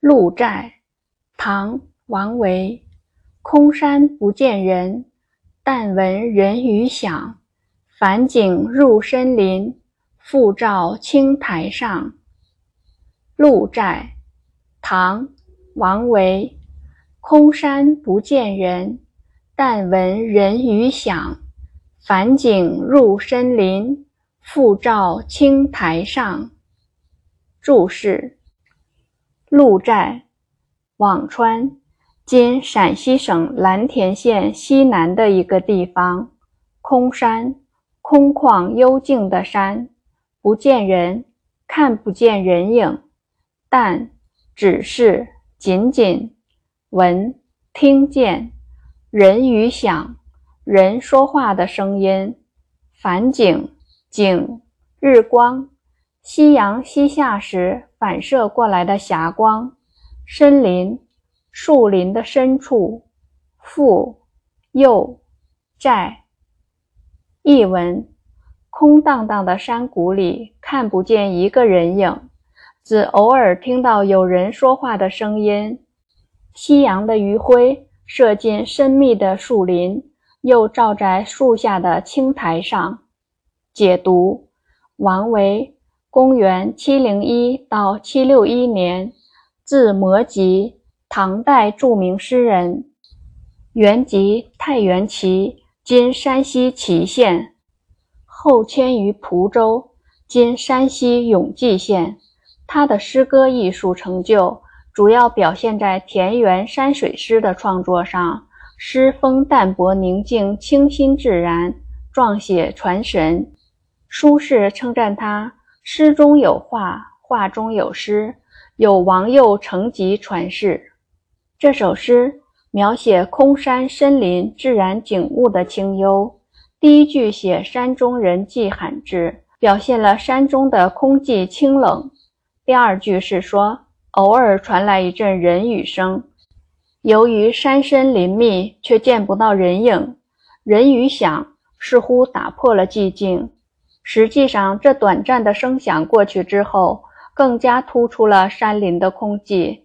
鹿柴，唐·王维。空山不见人，但闻人语响。返景入深林，复照青苔上。鹿柴，唐·王维。空山不见人，但闻人语响。返景入深林，复照青苔上。注释。鹿柴，辋川，今陕西省蓝田县西南的一个地方。空山，空旷幽静的山，不见人，看不见人影。但，只是，仅仅，闻，听见，人语响，人说话的声音。返景，景，日光。夕阳西下时反射过来的霞光，森林，树林的深处，复，又，寨。译文：空荡荡的山谷里看不见一个人影，只偶尔听到有人说话的声音。夕阳的余晖射进深密的树林，又照在树下的青苔上。解读：王维。公元七零一到七六一年，字摩诘，唐代著名诗人，原籍太原祁（今山西祁县），后迁于蒲州（今山西永济县）。他的诗歌艺术成就主要表现在田园山水诗的创作上，诗风淡泊宁静，清新自然，状写传神。苏轼称赞他。诗中有画，画中有诗，有王右承集传世。这首诗描写空山深林自然景物的清幽。第一句写山中人迹罕至，表现了山中的空寂清冷。第二句是说，偶尔传来一阵人语声，由于山深林密，却见不到人影。人语响，似乎打破了寂静。实际上，这短暂的声响过去之后，更加突出了山林的空寂。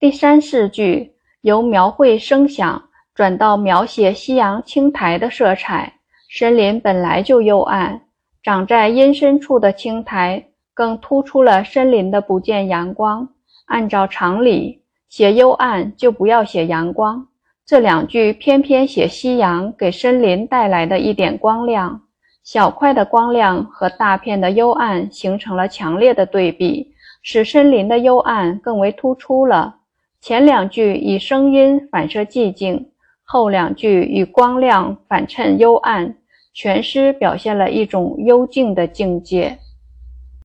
第三四句由描绘声响转到描写夕阳青苔的色彩。森林本来就幽暗，长在阴深处的青苔更突出了森林的不见阳光。按照常理，写幽暗就不要写阳光。这两句偏偏写夕阳给森林带来的一点光亮。小块的光亮和大片的幽暗形成了强烈的对比，使森林的幽暗更为突出了。前两句以声音反射寂静，后两句以光亮反衬幽暗，全诗表现了一种幽静的境界。